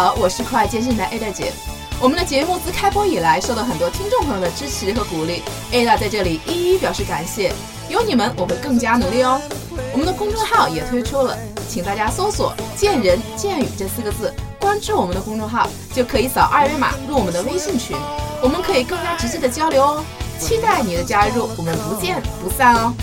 好，我是酷爱健身的 Ada 姐。我们的节目自开播以来，受到很多听众朋友的支持和鼓励，Ada 在这里一一表示感谢。有你们，我会更加努力哦。我们的公众号也推出了，请大家搜索“见人见语”这四个字，关注我们的公众号，就可以扫二维码入我们的微信群，我们可以更加直接的交流哦。期待你的加入，我们不见不散哦。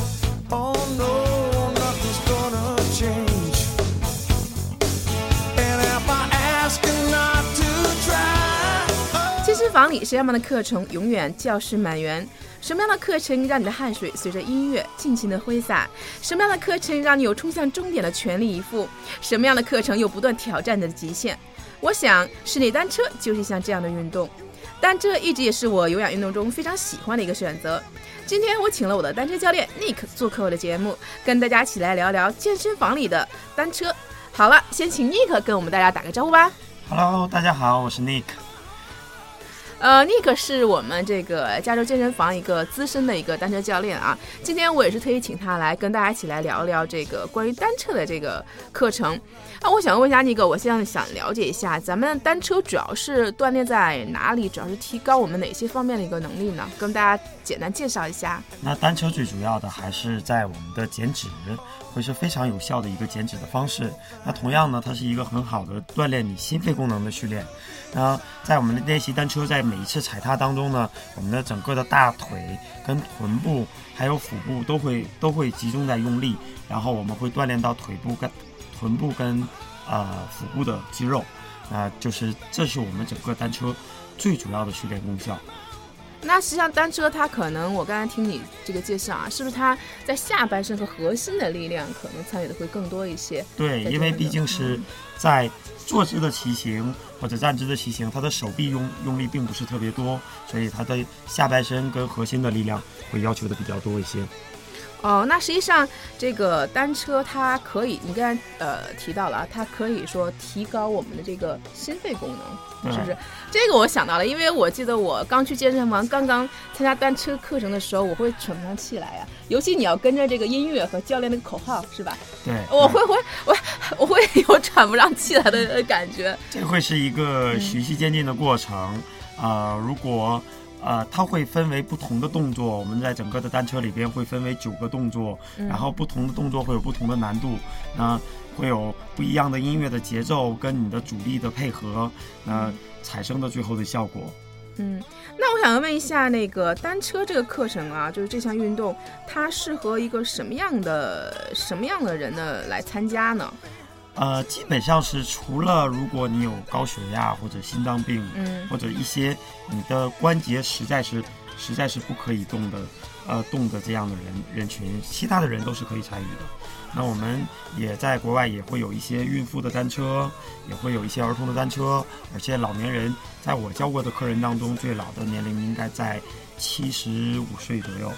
房里什么样的课程永远教室满员？什么样的课程让你的汗水随着音乐尽情的挥洒？什么样的课程让你有冲向终点的全力以赴？什么样的课程又不断挑战你的极限？我想室内单车就是像这样的运动。单车一直也是我有氧运动中非常喜欢的一个选择。今天我请了我的单车教练 Nick 做客我的节目，跟大家一起来聊聊健身房里的单车。好了，先请 Nick 跟我们大家打个招呼吧。Hello，大家好，我是 Nick。呃，Nick 是我们这个加州健身房一个资深的一个单车教练啊。今天我也是特意请他来跟大家一起来聊聊这个关于单车的这个课程。那我想问一下 Nick，我现在想了解一下，咱们单车主要是锻炼在哪里？主要是提高我们哪些方面的一个能力呢？跟大家简单介绍一下。那单车最主要的还是在我们的减脂，会是非常有效的一个减脂的方式。那同样呢，它是一个很好的锻炼你心肺功能的训练。那在我们的练习单车，在每一次踩踏当中呢，我们的整个的大腿跟臀部还有腹部都会都会集中在用力，然后我们会锻炼到腿部跟臀部跟呃腹部的肌肉，那就是这是我们整个单车最主要的训练功效。那实际上单车它可能我刚才听你这个介绍啊，是不是它在下半身和核心的力量可能参与的会更多一些？对，因为毕竟是在坐姿的骑行或者站姿的骑行，它的手臂用用力并不是特别多，所以它的下半身跟核心的力量会要求的比较多一些。哦，那实际上这个单车它可以，你刚才呃提到了啊，它可以说提高我们的这个心肺功能，是不是？这个我想到了，因为我记得我刚去健身房，刚刚参加单车课程的时候，我会喘不上气来呀。尤其你要跟着这个音乐和教练那个口号，是吧？对，我会会我我会有喘不上气来的感觉。这会是一个循序渐进的过程，呃，如果。呃，它会分为不同的动作，我们在整个的单车里边会分为九个动作，然后不同的动作会有不同的难度，那会有不一样的音乐的节奏跟你的主力的配合，那产生的最后的效果。嗯，那我想问一下，那个单车这个课程啊，就是这项运动，它适合一个什么样的什么样的人呢来参加呢？呃，基本上是除了如果你有高血压或者心脏病，嗯，或者一些你的关节实在是实在是不可以动的，呃，动的这样的人人群，其他的人都是可以参与的。那我们也在国外也会有一些孕妇的单车，也会有一些儿童的单车，而且老年人，在我教过的客人当中，最老的年龄应该在七十五岁左右。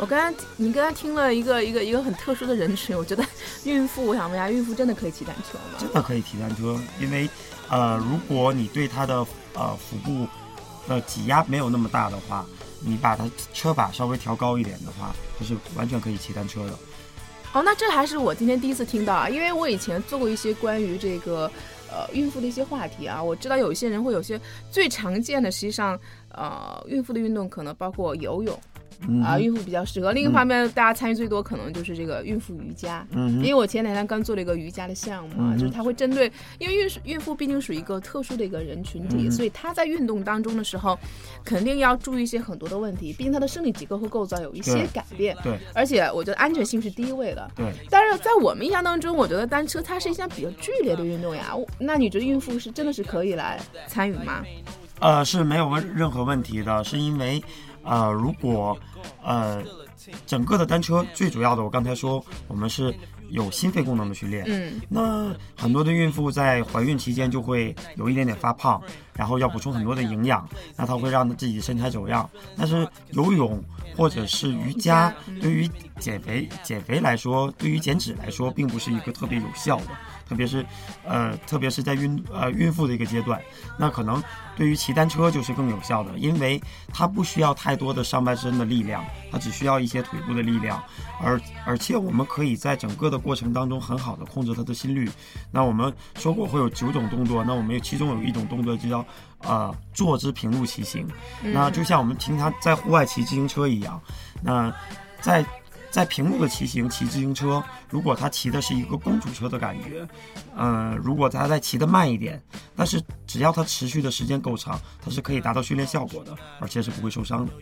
我刚刚你刚刚听了一个一个一个很特殊的人群，我觉得孕妇，我想问一下，孕妇真的可以骑单车吗？真的可以骑单车，因为，呃，如果你对她的呃腹部的挤压没有那么大的话，你把它车把稍微调高一点的话，就是完全可以骑单车的。哦，那这还是我今天第一次听到啊，因为我以前做过一些关于这个呃孕妇的一些话题啊，我知道有一些人会有些最常见的，实际上呃孕妇的运动可能包括游泳。啊，孕妇比较适合。另一方面，大家参与最多可能就是这个孕妇瑜伽。嗯，因为我前两天刚做了一个瑜伽的项目啊，就是它会针对，因为孕孕妇毕竟属于一个特殊的一个人群体，所以她在运动当中的时候，肯定要注意一些很多的问题。毕竟她的生理结构和构造有一些改变。对。而且我觉得安全性是第一位的。对。但是在我们印象当中，我觉得单车它是一项比较剧烈的运动呀。那你觉得孕妇是真的是可以来参与吗？呃，是没有问任何问题的，是因为。呃，如果，呃，整个的单车最主要的，我刚才说，我们是有心肺功能的训练。嗯，那很多的孕妇在怀孕期间就会有一点点发胖，然后要补充很多的营养，那它会让自己身材走样。但是游泳或者是瑜伽，对于减肥减肥来说，对于减脂来说，并不是一个特别有效的，特别是，呃，特别是在孕呃孕妇的一个阶段，那可能。对于骑单车就是更有效的，因为它不需要太多的上半身的力量，它只需要一些腿部的力量，而而且我们可以在整个的过程当中很好的控制它的心率。那我们说过会有九种动作，那我们其中有一种动作就叫呃坐姿平路骑行，那就像我们平常在户外骑自行车一样，那在。在平路的骑行，骑自行车，如果他骑的是一个公主车的感觉，嗯，如果他再骑得慢一点，但是只要他持续的时间够长，他是可以达到训练效果的，而且是不会受伤的。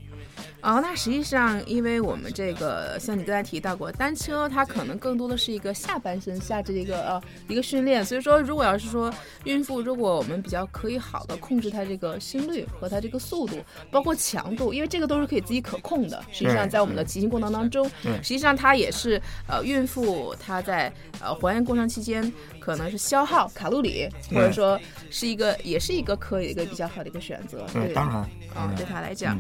哦，那实际上，因为我们这个像你刚才提到过，单车它可能更多的是一个下半身下肢的一个呃一个训练，所以说如果要是说孕妇，如果我们比较可以好的控制她这个心率和她这个速度，包括强度，因为这个都是可以自己可控的。实际上，在我们的骑行过程当中，实际上它也是呃孕妇她在呃怀孕过程期间可能是消耗卡路里，或者说是一个也是一个可以一个比较好的一个选择。对，当然，啊，对她来讲。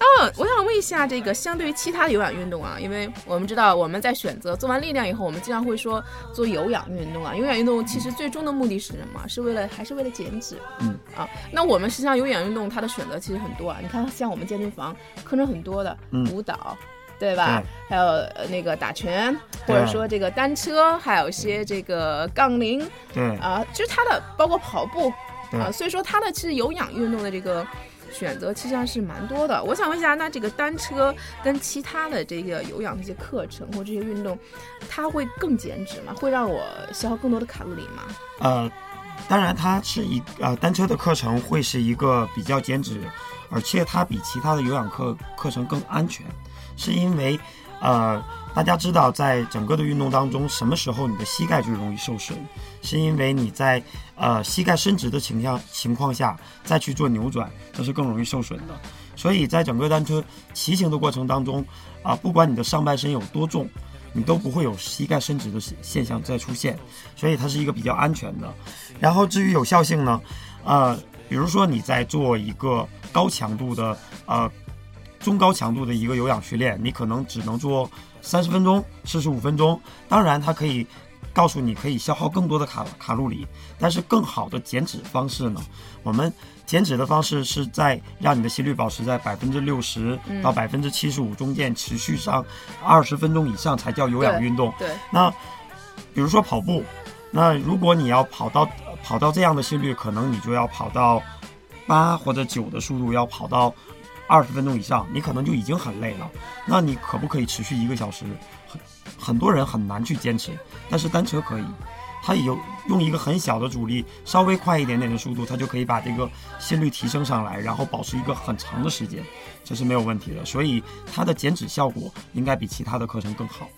哦，我想问一下，这个相对于其他的有氧运动啊，因为我们知道我们在选择做完力量以后，我们经常会说做有氧运动啊。有氧运动其实最终的目的是什么？是为了还是为了减脂？嗯啊，那我们实际上有氧运动它的选择其实很多啊。你看，像我们健身房课程很多的舞蹈，对吧？还有那个打拳，或者说这个单车，还有一些这个杠铃，对啊，就是它的包括跑步啊，所以说它的其实有氧运动的这个。选择其实还是蛮多的，我想问一下，那这个单车跟其他的这个有氧这些课程或这些运动，它会更减脂吗？会让我消耗更多的卡路里吗？呃，当然，它是一呃单车的课程会是一个比较减脂，而且它比其他的有氧课课程更安全，是因为呃。大家知道，在整个的运动当中，什么时候你的膝盖最容易受损？是因为你在呃膝盖伸直的情况情况下再去做扭转，这是更容易受损的。所以在整个单车骑行的过程当中，啊，不管你的上半身有多重，你都不会有膝盖伸直的现象再出现。所以它是一个比较安全的。然后至于有效性呢，呃，比如说你在做一个高强度的呃中高强度的一个有氧训练，你可能只能做。三十分钟、四十五分钟，当然它可以告诉你可以消耗更多的卡卡路里，但是更好的减脂方式呢？我们减脂的方式是在让你的心率保持在百分之六十到百分之七十五中间，持续上二十分钟以上才叫有氧运动。对，那比如说跑步，那如果你要跑到跑到这样的心率，可能你就要跑到八或者九的速度，要跑到。二十分钟以上，你可能就已经很累了。那你可不可以持续一个小时？很多人很难去坚持，但是单车可以，它有用一个很小的阻力，稍微快一点点的速度，它就可以把这个心率提升上来，然后保持一个很长的时间，这是没有问题的。所以它的减脂效果应该比其他的课程更好。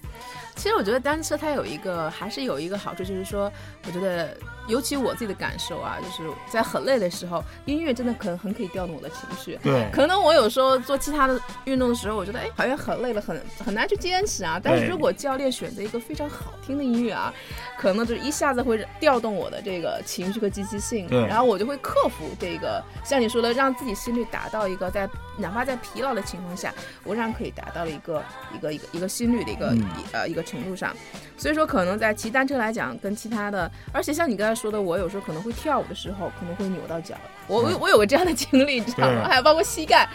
其实我觉得单车它有一个，还是有一个好处，就是说，我觉得尤其我自己的感受啊，就是在很累的时候，音乐真的可能很可以调动我的情绪。对，可能我有时候做其他的运动的时候，我觉得哎，好像很累了，很很难去坚持啊。但是如果教练选择一个非常好听的音乐啊，可能就一下子会调动我的这个情绪和积极性。对，然后我就会克服这个，像你说的，让自己心率达到一个在哪怕在疲劳的情况下，我仍然可以达到了一个一个一个一个心率的一个一呃一个。程度上，所以说可能在骑单车来讲，跟其他的，而且像你刚才说的，我有时候可能会跳舞的时候可能会扭到脚，我我我有个这样的经历，你知道吗？还有包括膝盖，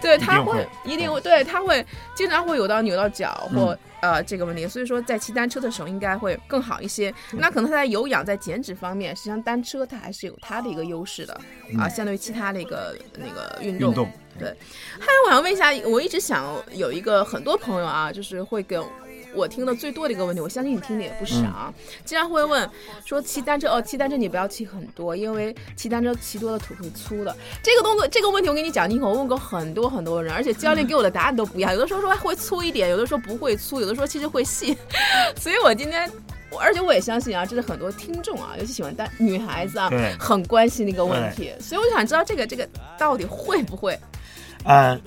对，他会一定会，对，他会经常会有到扭到脚或呃这个问题，所以说在骑单车的时候应该会更好一些。那可能他在有氧在减脂方面，实际上单车它还是有它的一个优势的啊，相对于其他的一个那个运动。对，还有我想问一下，我一直想有一个很多朋友啊，就是会跟。我听的最多的一个问题，我相信你听的也不少，经常会问说骑单车哦，骑单车你不要骑很多，因为骑单车骑多了腿会粗的。这个动作这个问题我跟你讲，你可我问过很多很多人，而且教练给我的答案都不一样，有的时候说会粗一点，有的时候不会粗，有的时候其实会细。所以我今天，而且我也相信啊，这是很多听众啊，尤其喜欢单女孩子啊，很关心的一个问题。所以我就想知道这个这个到底会不会？呃，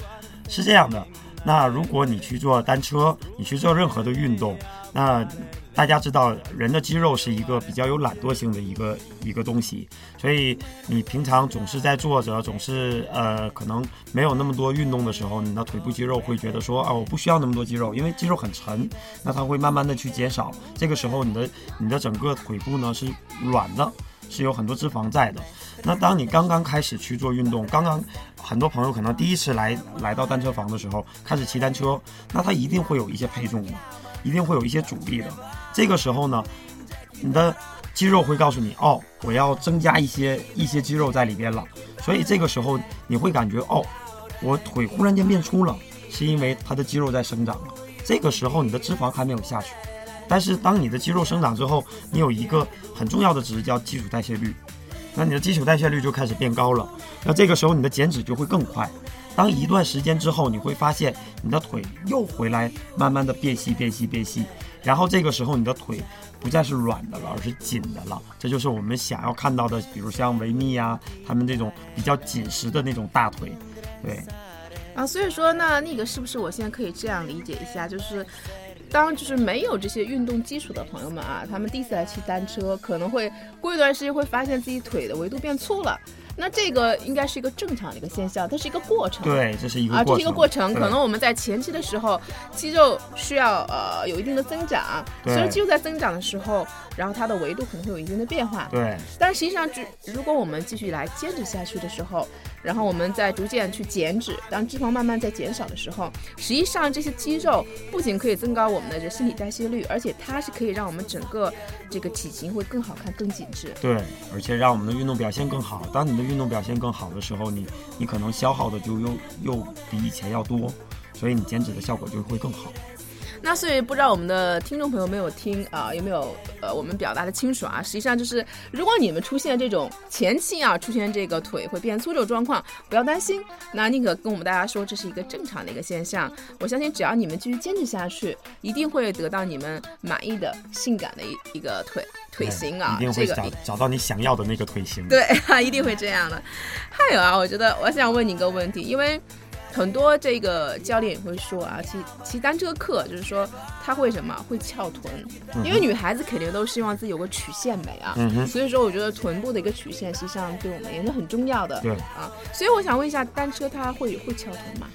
是这样的。那如果你去做单车，你去做任何的运动，那大家知道，人的肌肉是一个比较有懒惰性的一个一个东西，所以你平常总是在坐着，总是呃可能没有那么多运动的时候，你的腿部肌肉会觉得说啊，我不需要那么多肌肉，因为肌肉很沉，那它会慢慢的去减少。这个时候，你的你的整个腿部呢是软的，是有很多脂肪在的。那当你刚刚开始去做运动，刚刚很多朋友可能第一次来来到单车房的时候，开始骑单车，那他一定会有一些配重的，一定会有一些阻力的。这个时候呢，你的肌肉会告诉你，哦，我要增加一些一些肌肉在里边了。所以这个时候你会感觉，哦，我腿忽然间变粗了，是因为它的肌肉在生长了。这个时候你的脂肪还没有下去，但是当你的肌肉生长之后，你有一个很重要的值叫基础代谢率，那你的基础代谢率就开始变高了。那这个时候你的减脂就会更快。当一段时间之后，你会发现你的腿又回来，慢慢的变细、变细、变细。然后这个时候，你的腿不再是软的了，而是紧的了。这就是我们想要看到的，比如像维密呀，他们这种比较紧实的那种大腿，对。啊，所以说，那那个是不是我现在可以这样理解一下，就是当就是没有这些运动基础的朋友们啊，他们第一次来骑单车，可能会过一段时间会发现自己腿的维度变粗了。那这个应该是一个正常的一个现象，它是一个过程。对，这是一个啊，这是一个过程。可能我们在前期的时候，肌肉需要呃有一定的增长，所以肌肉在增长的时候，然后它的维度可能会有一定的变化。对。但实际上，只如果我们继续来坚持下去的时候，然后我们再逐渐去减脂，当脂肪慢慢在减少的时候，实际上这些肌肉不仅可以增高我们的这身体代谢率，而且它是可以让我们整个这个体型会更好看、更紧致。对，而且让我们的运动表现更好。当你的运动表现更好的时候，你你可能消耗的就又又比以前要多，所以你减脂的效果就会更好。那所以不知道我们的听众朋友没有听啊，有没有呃我们表达的清楚啊？实际上就是，如果你们出现这种前期啊出现这个腿会变粗这种状况，不要担心。那宁可跟我们大家说，这是一个正常的一个现象。我相信只要你们继续坚持下去，一定会得到你们满意的性感的一一个腿 腿型啊，一定会找 找到你想要的那个腿型。对，一定会这样的。还有啊，我觉得我想问你一个问题，因为。很多这个教练也会说啊，骑骑单车课就是说他会什么会翘臀，因为女孩子肯定都希望自己有个曲线美啊，所以说我觉得臀部的一个曲线实际上对我们也是很重要的。对啊，所以我想问一下，单车它会会翘臀吗？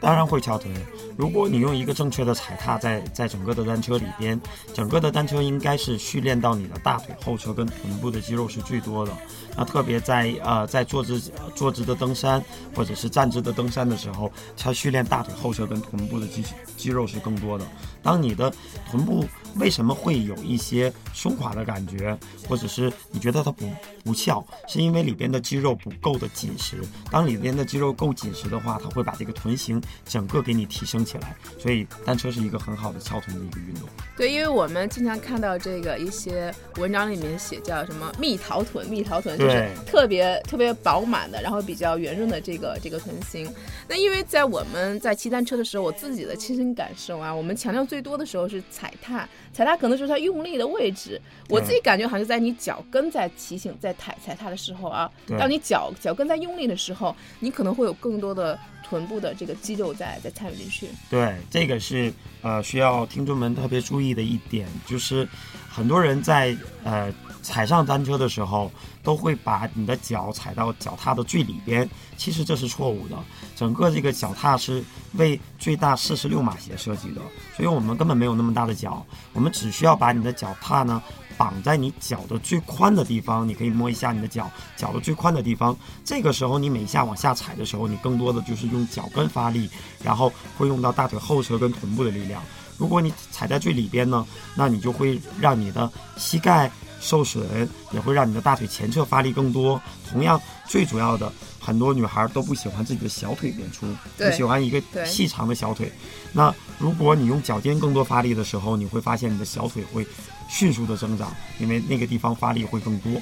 当然会翘臀。如果你用一个正确的踩踏在在整个的单车里边，整个的单车应该是训练到你的大腿后侧跟臀部的肌肉是最多的。那特别在呃在坐姿坐姿的登山或者是站姿的登山的时候，它训练大腿后侧跟臀部的肌肌肉是更多的。当你的臀部为什么会有一些松垮的感觉，或者是你觉得它不不翘，是因为里边的肌肉不够的紧实。当里边的肌肉够紧实的话，它会把这个臀型整个给你提升起来。所以单车是一个很好的翘臀的一个运动。对，因为我们经常看到这个一些文章里面写叫什么蜜桃臀，蜜桃臀。就是特别特别饱满的，然后比较圆润的这个这个臀型。那因为在我们在骑单车的时候，我自己的亲身感受啊，我们强调最多的时候是踩踏，踩踏可能就是它用力的位置。我自己感觉好像在你脚跟在提醒在踩踩踏的时候啊，当你脚脚跟在用力的时候，你可能会有更多的臀部的这个肌肉在在参与进去。对，这个是呃需要听众们特别注意的一点，就是很多人在呃。踩上单车的时候，都会把你的脚踩到脚踏的最里边，其实这是错误的。整个这个脚踏是为最大四十六码鞋设计的，所以我们根本没有那么大的脚，我们只需要把你的脚踏呢绑在你脚的最宽的地方，你可以摸一下你的脚，脚的最宽的地方。这个时候你每下往下踩的时候，你更多的就是用脚跟发力，然后会用到大腿后侧跟臀部的力量。如果你踩在最里边呢，那你就会让你的膝盖。受损也会让你的大腿前侧发力更多。同样，最主要的，很多女孩都不喜欢自己的小腿变粗，不喜欢一个细长的小腿。那如果你用脚尖更多发力的时候，你会发现你的小腿会迅速的增长，因为那个地方发力会更多。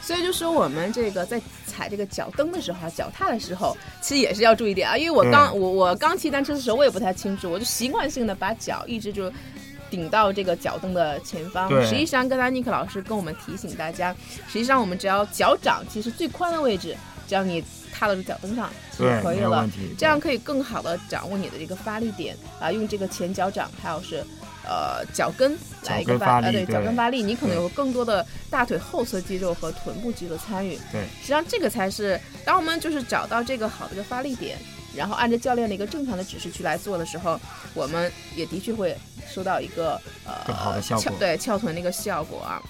所以就说我们这个在踩这个脚蹬的时候，脚踏的时候，其实也是要注意点啊。因为我刚我我刚骑单车的时候，我也不太清楚，我就习惯性的把脚一直就。顶到这个脚蹬的前方。实际上，刚才尼克老师跟我们提醒大家，实际上我们只要脚掌其实最宽的位置，只要你踏到脚蹬上就可以了。这样可以更好的掌握你的这个发力点啊，用这个前脚掌还有是呃脚跟来一个发力呃对对脚跟发力，你可能有更多的大腿后侧肌肉和臀部肌肉参与。对，实际上这个才是当我们就是找到这个好的一个发力点，然后按照教练的一个正常的指示去来做的时候，我们也的确会收到一个呃更好的效果翘对翘臀的一个效果啊。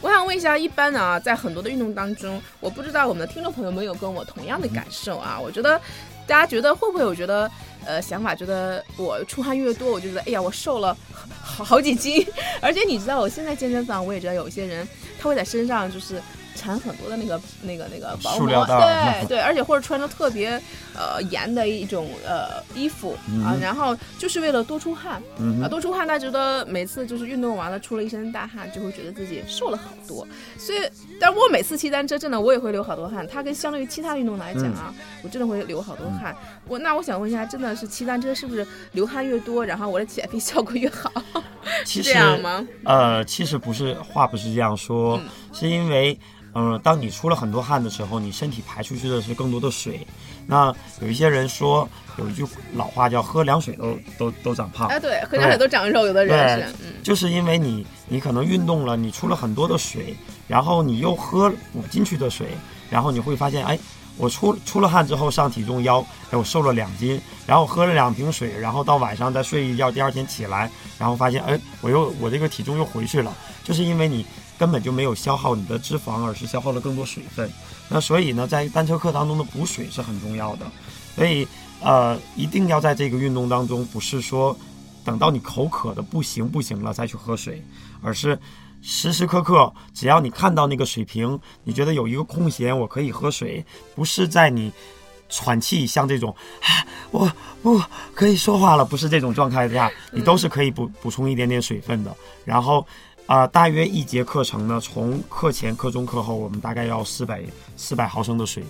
我想问一下，一般呢，在很多的运动当中，我不知道我们的听众朋友们有跟我同样的感受啊？我觉得大家觉得会不会我觉得呃想法，觉得我出汗越多，我就觉得哎呀，我瘦了好好几斤。而且你知道，我现在健身房我也知道有一些人他会在身上就是。缠很多的那个、那个、那个薄膜，对对，而且或者穿着特别呃严的一种呃衣服、啊，然后就是为了多出汗、嗯啊，多出汗，他觉得每次就是运动完了出了一身大汗，就会觉得自己瘦了好多。所以，但我每次骑单车真的我也会流好多汗，它跟相对于其他运动来讲啊，我真的会流好多汗。我那我想问一下，真的是骑单车是不是流汗越多，然后我的减肥效果越好？是这样吗？呃，其实不是，话不是这样说，嗯是因为，嗯、当你出了很多汗的时候，你身体排出去的是更多的水。那有一些人说，有一句老话叫“喝凉水都都都长胖”，哎，对，喝凉水都长肉，有的人是，嗯，就是因为你你可能运动了，你出了很多的水，然后你又喝补进去的水，然后你会发现，哎，我出出了汗之后上体重腰，哎，我瘦了两斤，然后喝了两瓶水，然后到晚上再睡一觉，第二天起来，然后发现，哎，我又我这个体重又回去了，就是因为你根本就没有消耗你的脂肪，而是消耗了更多水分。那所以呢，在单车课当中的补水是很重要的，所以呃，一定要在这个运动当中，不是说等到你口渴的不行不行了再去喝水，而是时时刻刻，只要你看到那个水瓶，你觉得有一个空闲，我可以喝水，不是在你喘气像这种，啊、我不可以说话了，不是这种状态下，你都是可以补补充一点点水分的。然后，啊、大约一节课程呢，从课前、课中、课后，我们大概要四百四百毫升的水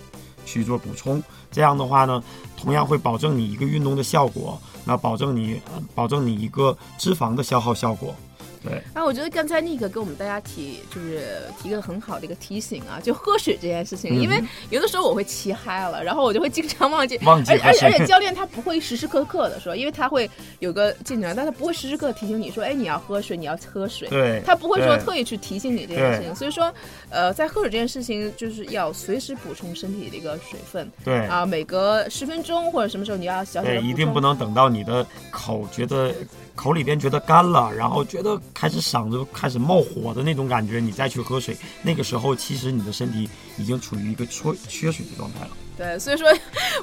去做补充。这样的话呢，同样会保证你一个运动的效果，那保证你、保证你一个脂肪的消耗效果。对，啊，我觉得刚才那个给我们大家提，就是提个很好的一个提醒啊，就喝水这件事情，因为有的时候我会骑嗨了，然后我就会经常忘记，嗯忘记而而且而且教练他不会时时刻刻的说，因为他会有个进程，但他不会时时刻刻提醒你说，哎，你要喝水，你要喝水，对他不会说特意去提醒你这件事情，所以说，呃，在喝水这件事情，就是要随时补充身体的一个水分。对。啊，每隔十分钟或者什么时候你要小小的对，一定不能等到你的口觉得口里边觉得干了，然后觉得开始嗓子开始冒火的那种感觉，你再去喝水，那个时候其实你的身体已经处于一个缺缺水的状态了。对，所以说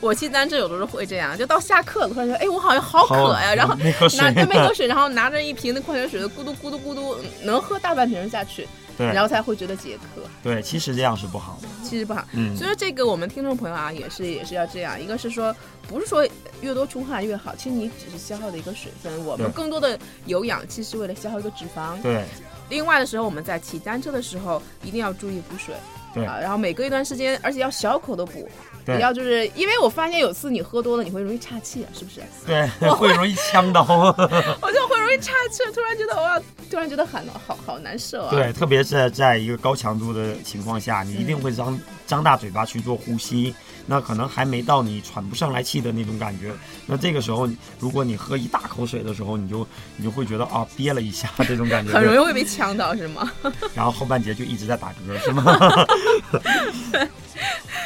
我骑单车有的时候会这样，就到下课了，突然觉得，哎，我好像好渴呀，好然后 没喝水拿对没喝水，然后拿着一瓶那矿泉水，咕嘟咕嘟咕嘟，能喝大半瓶下去，对然后才会觉得解渴，对，其实这样是不好的。其实不好。嗯所以说这个我们听众朋友啊，也是也是要这样，一个是说不是说越多出汗越好，其实你只是消耗的一个水分，我们更多的有氧其实是为了消耗一个脂肪。对另外的时候，我们在骑单车的时候一定要注意补水。对啊，然后每隔一段时间，而且要小口的补，不对要就是因为我发现有次你喝多了，你会容易岔气，是不是？对，会容易呛到。我就会容易岔气，突然觉得哇，突然觉得很好好难受啊。对，特别是在一个高强度的情况下，你一定会张张大嘴巴去做呼吸，那可能还没到你喘不上来气的那种感觉。那这个时候，如果你喝一大口水的时候，你就你就会觉得啊憋了一下这种感觉，很容易会被呛到，是吗？然后后半截就一直在打嗝，是吗？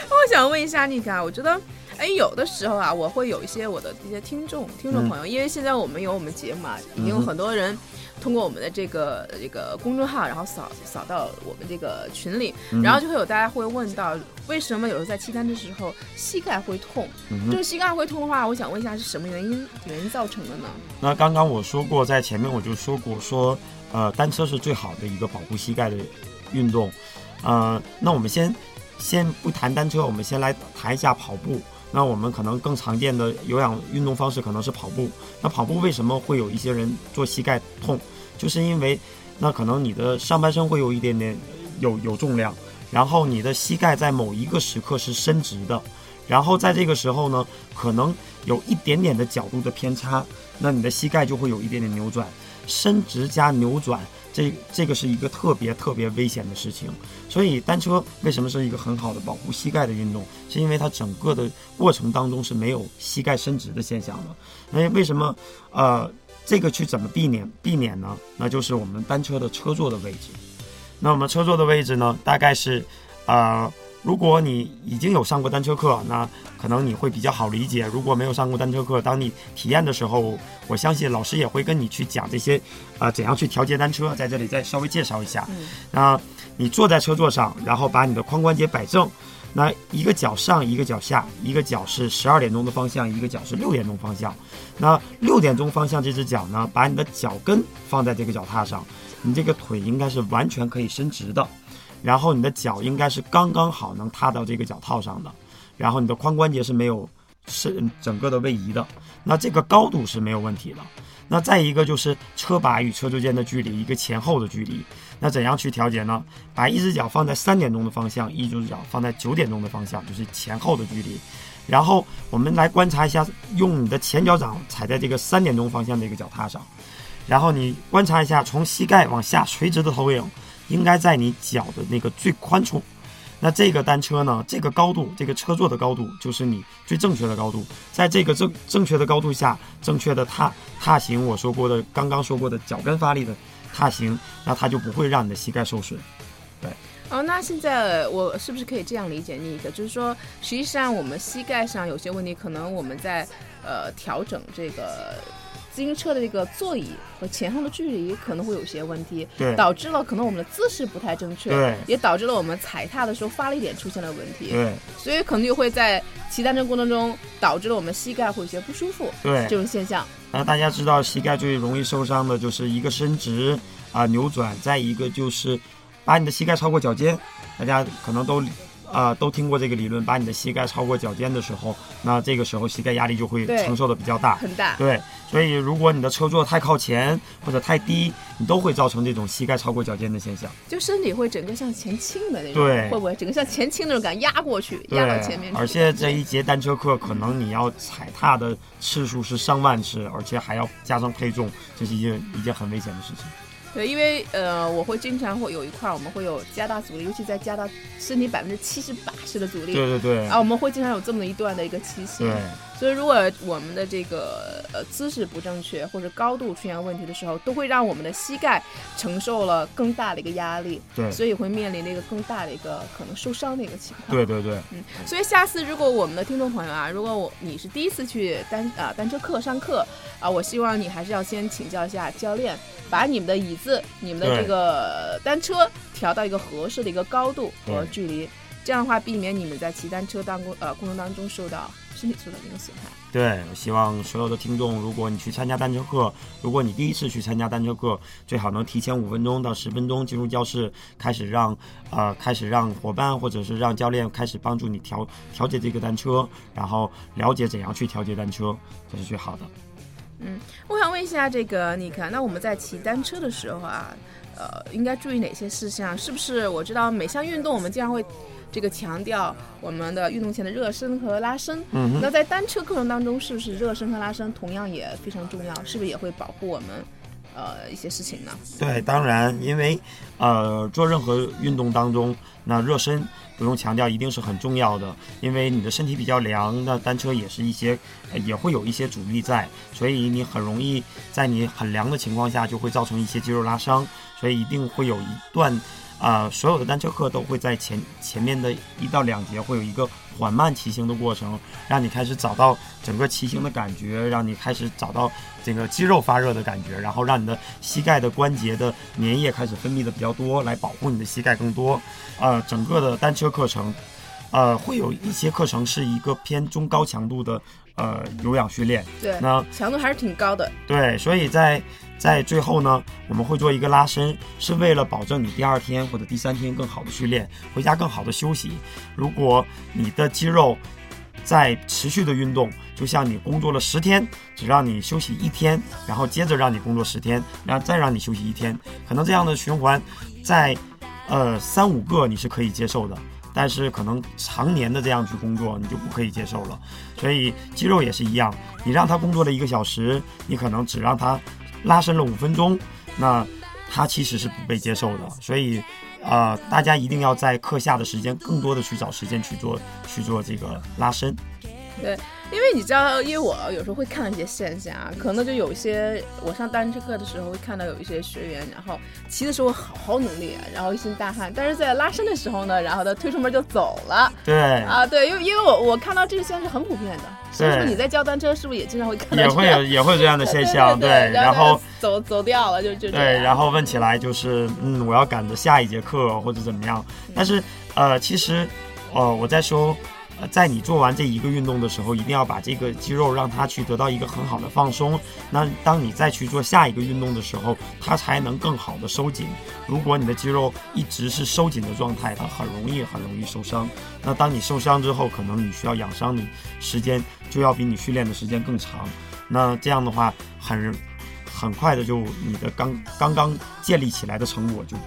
我想问一下妮卡，我觉得，哎，有的时候啊，我会有一些我的一些听众听众朋友，因为现在我们有我们节目啊，已经有很多人通过我们的这个这个公众号，然后扫扫到我们这个群里，然后就会有大家会问到，为什么有时候在骑单车的时候膝盖会痛？这个膝盖会痛的话，我想问一下是什么原因原因造成的呢？那刚刚我说过，在前面我就说过说，呃，单车是最好的一个保护膝盖的运动。呃，那我们先先不谈单车，我们先来谈一下跑步。那我们可能更常见的有氧运动方式可能是跑步。那跑步为什么会有一些人做膝盖痛？就是因为那可能你的上半身会有一点点有有重量，然后你的膝盖在某一个时刻是伸直的，然后在这个时候呢，可能有一点点的角度的偏差，那你的膝盖就会有一点点扭转。伸直加扭转，这这个是一个特别特别危险的事情。所以单车为什么是一个很好的保护膝盖的运动？是因为它整个的过程当中是没有膝盖伸直的现象的。那为什么呃这个去怎么避免避免呢？那就是我们单车的车座的位置。那我们车座的位置呢，大概是，呃，如果你已经有上过单车课，那可能你会比较好理解。如果没有上过单车课，当你体验的时候，我相信老师也会跟你去讲这些，啊，怎样去调节单车。在这里再稍微介绍一下。那你坐在车座上，然后把你的髋关节摆正。那一个脚上，一个脚下，一个脚是十二点钟的方向，一个脚是六点钟方向。那六点钟方向这只脚呢，把你的脚跟放在这个脚踏上，你这个腿应该是完全可以伸直的，然后你的脚应该是刚刚好能踏到这个脚套上的，然后你的髋关节是没有是整个的位移的，那这个高度是没有问题的。那再一个就是车把与车之间的距离，一个前后的距离。那怎样去调节呢？把一只脚放在三点钟的方向，一只脚放在九点钟的方向，就是前后的距离。然后我们来观察一下，用你的前脚掌踩在这个三点钟方向的一个脚踏上，然后你观察一下，从膝盖往下垂直的投影，应该在你脚的那个最宽处。那这个单车呢？这个高度，这个车座的高度，就是你最正确的高度。在这个正正确的高度下，正确的踏踏行，我说过的，刚刚说过的脚跟发力的踏行，那它就不会让你的膝盖受损。对。哦，那现在我是不是可以这样理解你的？就是说，实际上我们膝盖上有些问题，可能我们在呃调整这个。自行车的这个座椅和前后的距离可能会有些问题，对，导致了可能我们的姿势不太正确，对，也导致了我们踩踏的时候发力点出现了问题，对，所以可能就会在骑单车过程中导致了我们膝盖会有些不舒服，对，这种现象。那大家知道膝盖最容易受伤的就是一个伸直啊扭转，再一个就是把你的膝盖超过脚尖，大家可能都。啊，都听过这个理论，把你的膝盖超过脚尖的时候，那这个时候膝盖压力就会承受的比较大，很大。对，所以如果你的车座太靠前或者太低，你都会造成这种膝盖超过脚尖的现象，就身体会整个向前倾的那种，对，会不会整个向前倾那种感压过去，压到前面。而且这一节单车课可能你要踩踏的次数是上万次，而且还要加上配重，这是一件一件很危险的事情。对，因为呃，我会经常会有一块，我们会有加大阻力，尤其在加大身体百分之七十八十的阻力。对对对。啊，我们会经常有这么一段的一个期限。对。所以，如果我们的这个呃姿势不正确，或者高度出现问题的时候，都会让我们的膝盖承受了更大的一个压力。对。所以会面临那个更大的一个可能受伤的一个情况。对对对。嗯。所以下次如果我们的听众朋友啊，如果我你是第一次去单啊单车课上课啊，我希望你还是要先请教一下教练，把你们的椅子、你们的这个单车调到一个合适的一个高度和距离，这样的话避免你们在骑单车当过呃过程当中受到。身体受到一个损害。对，我希望所有的听众，如果你去参加单车课，如果你第一次去参加单车课，最好能提前五分钟到十分钟进入教室，开始让呃开始让伙伴或者是让教练开始帮助你调调节这个单车，然后了解怎样去调节单车，这是最好的。嗯，我想问一下这个尼克，那我们在骑单车的时候啊，呃，应该注意哪些事项？是不是我知道每项运动我们经常会。这个强调我们的运动前的热身和拉伸。嗯，那在单车课程当中，是不是热身和拉伸同样也非常重要？是不是也会保护我们，呃，一些事情呢？对，当然，因为呃，做任何运动当中，那热身不用强调，一定是很重要的。因为你的身体比较凉，那单车也是一些，也会有一些阻力在，所以你很容易在你很凉的情况下，就会造成一些肌肉拉伤。所以一定会有一段。啊，所有的单车课都会在前前面的一到两节会有一个缓慢骑行的过程，让你开始找到整个骑行的感觉，让你开始找到这个肌肉发热的感觉，然后让你的膝盖的关节的粘液开始分泌的比较多，来保护你的膝盖更多。呃，整个的单车课程，呃，会有一些课程是一个偏中高强度的呃有氧训练，对，那强度还是挺高的。对，所以在。在最后呢，我们会做一个拉伸，是为了保证你第二天或者第三天更好的训练，回家更好的休息。如果你的肌肉在持续的运动，就像你工作了十天，只让你休息一天，然后接着让你工作十天，然后再让你休息一天，可能这样的循环，在呃三五个你是可以接受的，但是可能常年的这样去工作，你就不可以接受了。所以肌肉也是一样，你让他工作了一个小时，你可能只让他。拉伸了五分钟，那他其实是不被接受的，所以，呃，大家一定要在课下的时间更多的去找时间去做去做这个拉伸。对，因为你知道，因为我有时候会看到一些现象啊，可能就有一些我上单车课的时候会看到有一些学员，然后骑的时候好好努力，然后一身大汗，但是在拉伸的时候呢，然后他推出门就走了。对啊，对，因为因为我我看到这个现象是很普遍的，所以说你在教单车是不是也经常会看到也会有 也会有这样的现象，对对，然后他走走掉了，就就这对，然后问起来就是，嗯，我要赶着下一节课或者怎么样。但是，呃，其实，呃，我在说，呃，在你做完这一个运动的时候，一定要把这个肌肉让它去得到一个很好的放松。那当你再去做下一个运动的时候，它才能更好的收紧。如果你的肌肉一直是收紧的状态，它很容易很容易受伤。那当你受伤之后，可能你需要养伤的时间就要比你训练的时间更长。那这样的话，很很快的就你的刚刚刚建立起来的成果就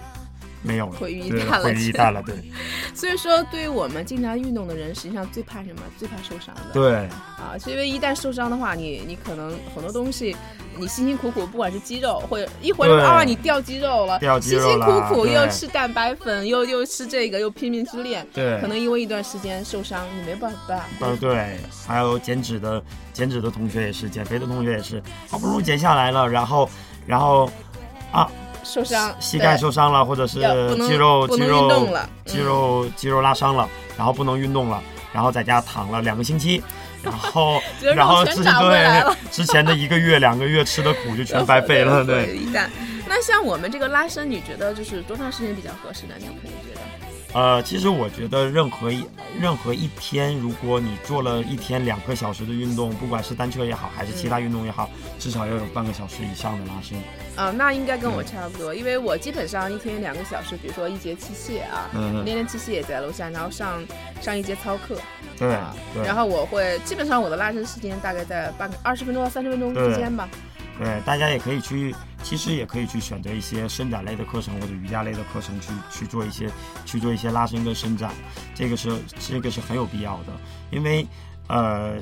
没有了，毁于一对旦了毁于一旦了，对 所以说，对于我们经常运动的人，实际上最怕什么？最怕受伤的。对啊，是因为一旦受伤的话，你你可能很多东西，你辛辛苦苦，不管是肌肉或者一会儿啊你掉肌肉了，掉肌肉辛辛苦苦又吃蛋白粉，又又吃这个，又拼命去练，对可能因为一段时间受伤，你没办法。呃对，还有减脂的减脂的同学也是，减肥的同学也是，好不容易减下来了，然后然后啊受伤，膝盖受伤了，或者是肌肉肌肉肌嗯肉肌肉拉伤了，然后不能运动了，然后在家躺了两个星期。然后然后之全长回来了对 之前的一个月、两个月吃的苦就全白费了，对。那像我们这个拉伸，你觉得就是多长时间比较合适呢？你肯定觉得。呃，其实我觉得任何一任何一天，如果你做了一天两个小时的运动，不管是单车也好，还是其他运动也好，至少要有半个小时以上的拉伸。啊、那应该跟我差不多，因为我基本上一天两个小时，比如说一节器械啊，嗯练练器械也在楼下，然后上上一节操课，对啊，对。然后我会基本上我的拉伸时间大概在半个二十分钟到三十分钟之间吧。对，大家也可以去，其实也可以去选择一些伸展类的课程或者瑜伽类的课程去去做一些去做一些拉伸跟伸展，这个是这个是很有必要的，因为呃。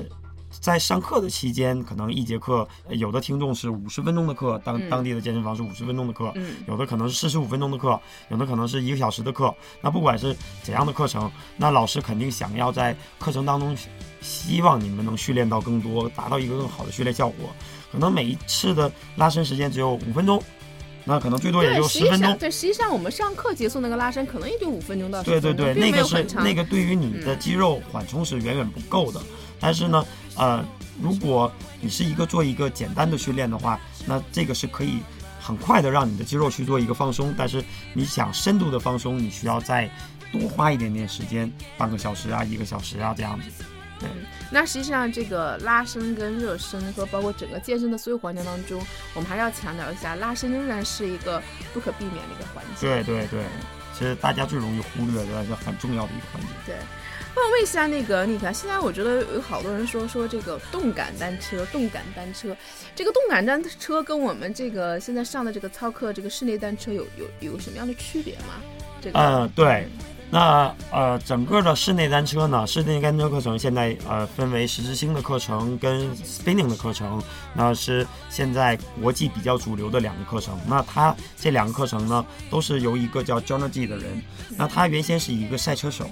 在上课的期间，可能一节课呃有的听众是五十分钟的课，当嗯当地的健身房是五十分钟的课，嗯有的可能是四十五分钟的课，有的可能是一个小时的课。那不管是怎样的课程，那老师肯定想要在课程当中，希望你们能训练到更多，达到一个更好的训练效果。可能每一次的拉伸时间只有五分钟，那可能最多也，就十分钟。对，实际上我们上课结束那个拉伸可能也就五分钟到十对对对，那个是。那个对于你的嗯肌肉缓冲是远远不够的。但是呢，呃，如果你是一个做一个简单的训练的话，那这个是可以很快的让你的肌肉去做一个放松。但是你想深度的放松，你需要再多花一点点时间，半个小时啊，一个小时啊这样子。那实际上，这个拉伸跟热身和包括整个健身的所有环节当中，我们还是要强调一下，拉伸仍然是一个不可避免的一个环节。对对对，其实大家最容易忽略的，但是很重要的一个环节。对，那我问一下那个你看，现在我觉得有好多人说说这个动感单车，动感单车，这个动感单车跟我们这个现在上的这个操课这个室内单车有有有什么样的区别吗？这个，嗯，对。那呃，整个的室内单车呢，室内单车课程现在呃分为十字星的课程跟 spinning 的课程，那是现在国际比较主流的两个课程。那它这两个课程呢，都是由一个叫 John G 的人，那他原先是一个赛车手，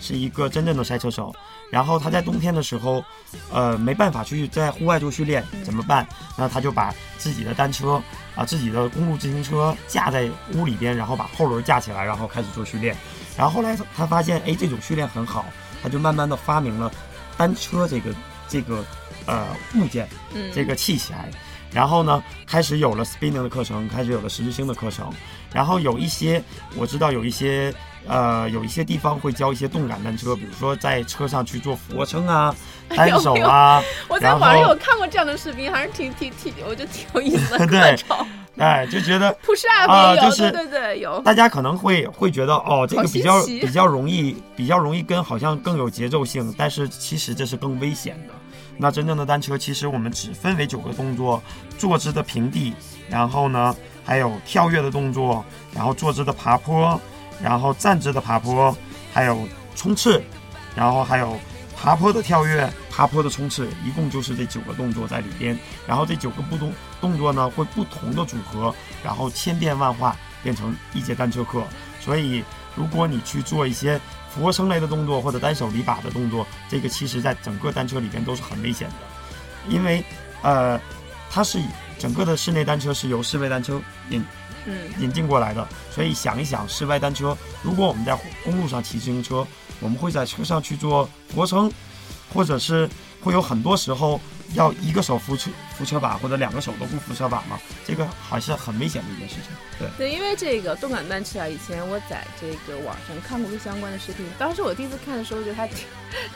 是一个真正的赛车手。然后他在冬天的时候，呃，没办法去在户外做训练，怎么办？那他就把自己的单车啊，自己的公路自行车架在屋里边，然后把后轮架起来，然后开始做训练。然后后来他他发现，哎，这种训练很好，他就慢慢的发明了单车这个这个呃物件，嗯，这个器材。然后呢，开始有了 spinning 的课程，开始有了十字星的课程。然后有一些我知道有一些呃有一些地方会教一些动感单车，比如说在车上去做俯卧撑啊、单手啊，我在网上有看过这样的视频，还是挺挺挺，我觉得挺有意思的 对。哎，就觉得 push up 啊就是对对对，有。大家可能会会觉得哦，这个比较比较容易，比较容易跟，好像更有节奏性，但是其实这是更危险的。那真正的单车，其实我们只分为九个动作：坐姿的平地，然后呢还有跳跃的动作，然后坐姿的爬坡，然后站姿的爬坡，还有冲刺，然后还有爬坡的跳跃、爬坡的冲刺，一共就是这九个动作在里边。然后这九个不同动作呢，会不同的组合，然后千变万化变成一节单车课。所以，如果你去做一些俯卧撑类的动作或者单手离把的动作，这个其实在整个单车里边都是很危险的，因为呃，它是整个的室内单车是由室外单车引嗯引进过来的，所以想一想，室外单车，如果我们在公路上骑自行车，我们会在车上去做俯卧撑，或者是会有很多时候要一个手扶车扶车把，或者两个手都不扶车把嘛，这个还是很危险的一件事情。对，对，因为这个动感单车啊，以前我在这个网上看过一个相关的视频，当时我第一次看的时候，觉得还挺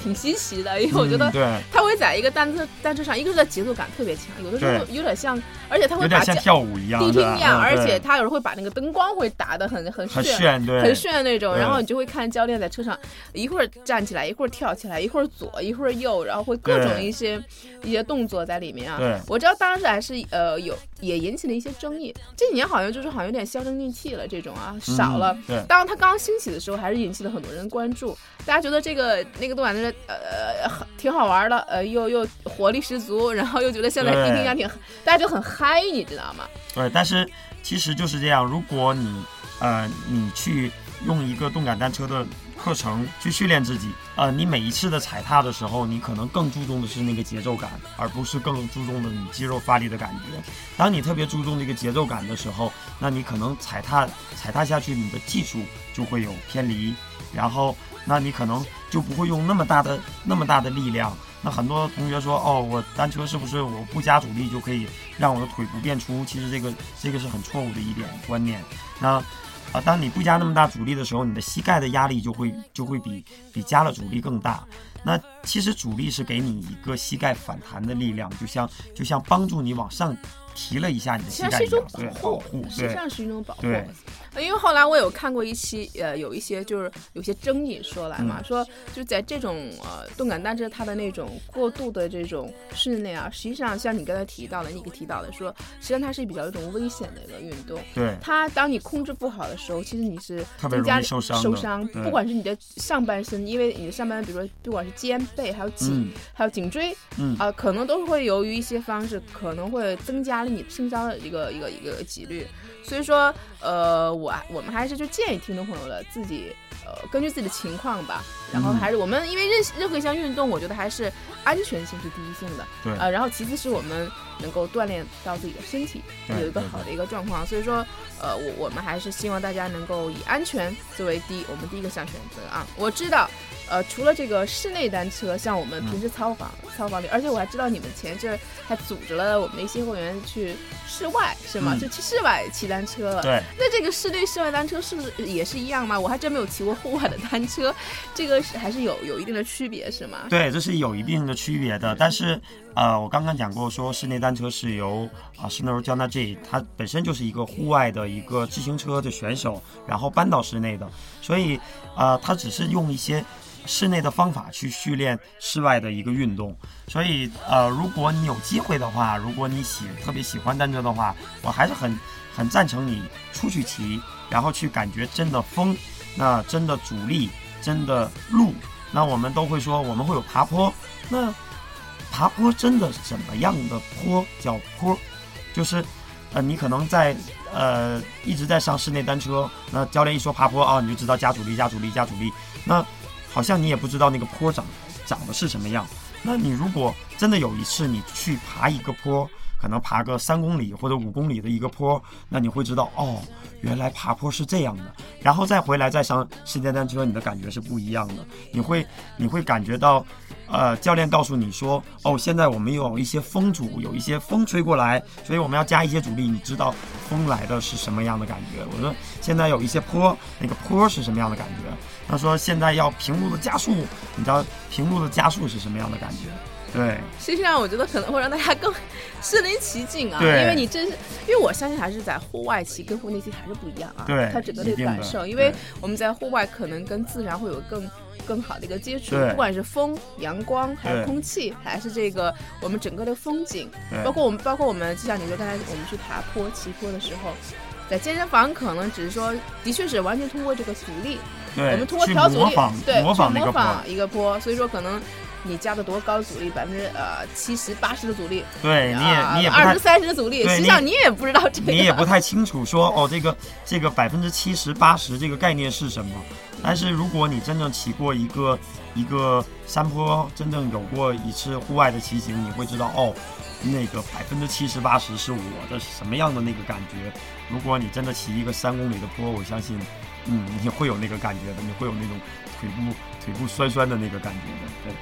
挺稀奇的，因为我觉得嗯、对，它会在一个单车单车上，一个是它节奏感特别强，有的时候有点像，而且它会有点像跳舞一样，地是吧听一样，嗯而且对它有时候会把那个灯光会打得很很很炫。对，很炫那种，然后你就会看教练在车上一会儿站起来，一会儿跳起来，一会儿左，一会儿右，然后会各种一些一些动作在里面啊。对我知道当时还是呃有也引起了一些争议，这几年好像就是好像有点销声匿迹了，这种啊少了。嗯对，当它刚兴起的时候，还是引起了很多人关注。大家觉得这个那个动感单车呃挺好玩的，呃又又活力十足，然后又觉得现在对听听讲挺，大家就很嗨，你知道吗？对，但是其实就是这样，如果你呃你去用一个动感单车的课程去训练自己，呃，你每一次的踩踏的时候，你可能更注重的是那个节奏感，而不是更注重的你肌肉发力的感觉。当你特别注重这个节奏感的时候，那你可能踩踏踩踏下去，你的技术就会有偏离，然后那你可能就不会用那么大的那么大的力量。那很多同学说，哦，我单车是不是我不加阻力就可以让我的腿不变粗？其实这个这个是很错误的一点观念。那啊，当你不加那么大阻力的时候，你的膝盖的压力就会就会比比加了阻力更大。那其实阻力是给你一个膝盖反弹的力量，就像就像帮助你往上提了一下你的膝盖一样，对，保保护，实际对上是一种保护。对因为后来我有看过一期，呃，有一些就是有些争议说来嘛，嗯说就在这种呃动感单车它的那种过度的这种室内啊，实际上像你刚才提到的，你给提到的说，实际上它是比较一种危险的一个运动。对它当你控制不好的时候，其实你是特别增加受伤受伤，不管是你的上半身，因为你的上半身，比如说不管是肩背，还有颈，嗯还有颈椎，嗯啊、可能都会由于一些方式，可能会增加了你受伤的一个一个一个几率。所以说，呃，我我们还是就建议听众朋友了，自己呃根据自己的情况吧，然后嗯还是我们因为任任何一项运动，我觉得还是安全性是第一性的，对呃，然后其次是我们能够锻炼到自己的身体，有一个好的一个状况。所以说，呃，我我们还是希望大家能够以安全作为第一，我们第一个项选择啊。我知道，呃，除了这个室内单车，像我们平时操房、操房里，而且我还知道你们前阵儿还组织了我们的一些会员去室外，是吗？嗯就去室外骑单车了。对。那这个室内室外单车是不是也是一样吗？我还真没有骑过户外的单车，这个是还是有有一定的区别，是吗？对，这是有一定的区别的。但是，呃，我刚刚讲过，说室内单车是由啊施诺焦纳 J，他本身就是一个户外的一个自行车的选手，然后搬到室内的，所以，呃，他只是用一些室内的方法去训练室外的一个运动。所以，呃，如果你有机会的话，如果你喜特别喜欢单车的话，我还是很很赞成你出去骑，然后去感觉真的风，那真的阻力，真的路。那我们都会说我们会有爬坡，那爬坡真的怎么样的坡叫坡？就是，呃，你可能在呃一直在上室内单车，那教练一说爬坡啊，你就知道加阻力、加阻力、加阻力。那好像你也不知道那个坡长长得是什么样。那你如果真的有一次你去爬一个坡，可能爬个三公里或者五公里的一个坡，那你会知道哦，原来爬坡是这样的。然后再回来再上室内单车，你的感觉是不一样的。你会你会感觉到，呃，教练告诉你说，哦，现在我们有一些风阻，有一些风吹过来，所以我们要加一些阻力。你知道风来的是什么样的感觉？我说现在有一些坡，那个坡是什么样的感觉？他说现在要平路的加速，你知道平路的加速是什么样的感觉？对，实际上，我觉得可能会让大家更身临其境啊，因为你真是，因为我相信还是在户外骑跟户内骑还是不一样啊，对它整个的。感受，因为我们在户外可能跟自然会有更更好的一个接触，不管是风、阳光，还是空气，还是这个我们整个的风景，包括我们，包括我们，就像你说刚才我们去爬坡、骑坡的时候。在健身房可能只是说，的确是完全通过这个阻力，我们通过调阻力，对，去模仿，一个坡，所以说可能你加的多高阻力，百分之呃七十八十的阻力，对，你也你也二十三十的阻力，实际上你也不知道这个，你也不太清楚说哦，这个这个百分之七十八十这个概念是什么。但是如果你真正骑过一个一个山坡，真正有过一次户外的骑行，你会知道哦，那个百分之七十八十是我的什么样的那个感觉。如果你真的骑一个三公里的坡，我相信，嗯，你会有那个感觉的，你会有那种腿部腿部酸酸的那个感觉的，对。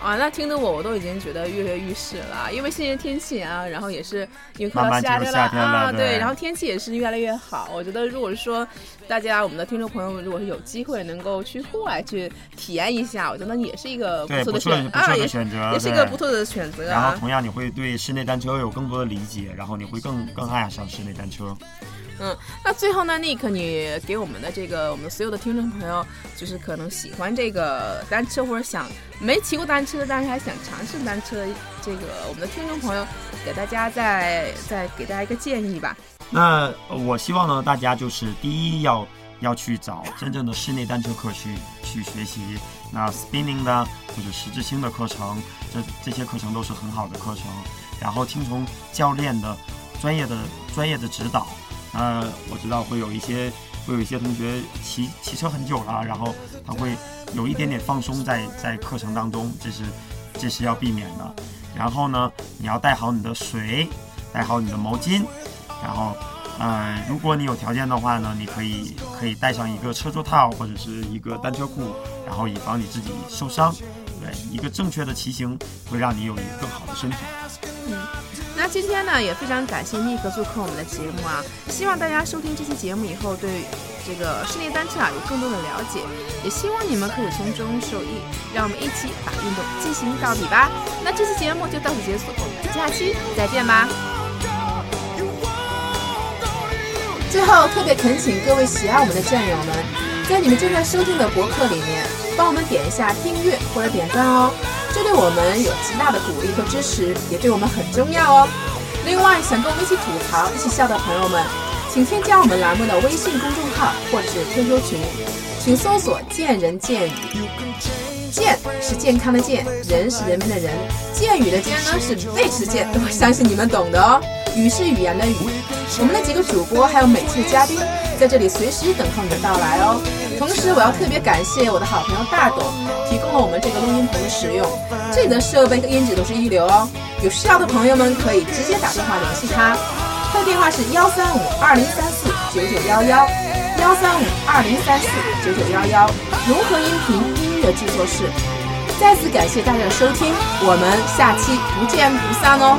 啊，那听得我我都已经觉得跃跃欲试了，因为现在天气啊，然后也是因为快到夏天了啊，对然后天气也是越来越好。我觉得如果说大家我们的听众朋友们如果是有机会能够去户外去体验一下，我觉得也是一个不错的选啊，也是选择，也是一个不错的选择然后啊。同样你会对室内单车有更多的理解，然后你会更更爱上室内单车。嗯，那最后呢，Nick，你给我们的这个我们所有的听众朋友，就是可能喜欢这个单车或者想没骑过单车，但是还想尝试单车，这个我们的听众朋友，给大家再再给大家一个建议吧。那我希望呢，大家就是第一要要去找真正的室内单车课去去学习，那 spinning 的或者十字星的课程，这这些课程都是很好的课程，然后听从教练的专业的专业的指导。呃，我知道会有一些会有一些同学骑骑车很久了，然后他会有一点点放松在在课程当中，这是这是要避免的。然后呢，你要带好你的水，带好你的毛巾，然后，呃，如果你有条件的话呢，你可以可以带上一个车座套或者是一个单车裤，然后以防你自己受伤。对，一个正确的骑行会让你有一个更好的身体。那今天呢，也非常感谢 Nick 做客我们的节目啊！希望大家收听这期节目以后，对这个室内单车啊有更多的了解，也希望你们可以从中受益。让我们一起把运动进行到底吧！那这期节目就到此结束，我们下期再见吧！最后，特别恳请各位喜爱我们的战友们，在你们正在收听的博客里面，帮我们点一下订阅或者点赞哦，这对我们有极大的鼓励和支持，也对我们很重要哦。另外，想跟我们一起吐槽、一起笑的朋友们，请添加我们栏目的微信公众号或者是 QQ 群，请搜索“见人见语”。健是健康的健，人是人民的人，健语的健呢是背齿健，我相信你们懂的哦。语是语言的语。我们的几个主播还有每期的嘉宾在这里随时等候你的到来哦。同时，我要特别感谢我的好朋友大董，提供了我们这个录音棚的使用，这里的设备和音质都是一流哦。有需要的朋友们可以直接打电话联系他，他的电话是幺三五二零三四九九幺幺，幺三五二零三四九九幺幺，融合音频音乐制作室。再次感谢大家的收听，我们下期不见不散哦。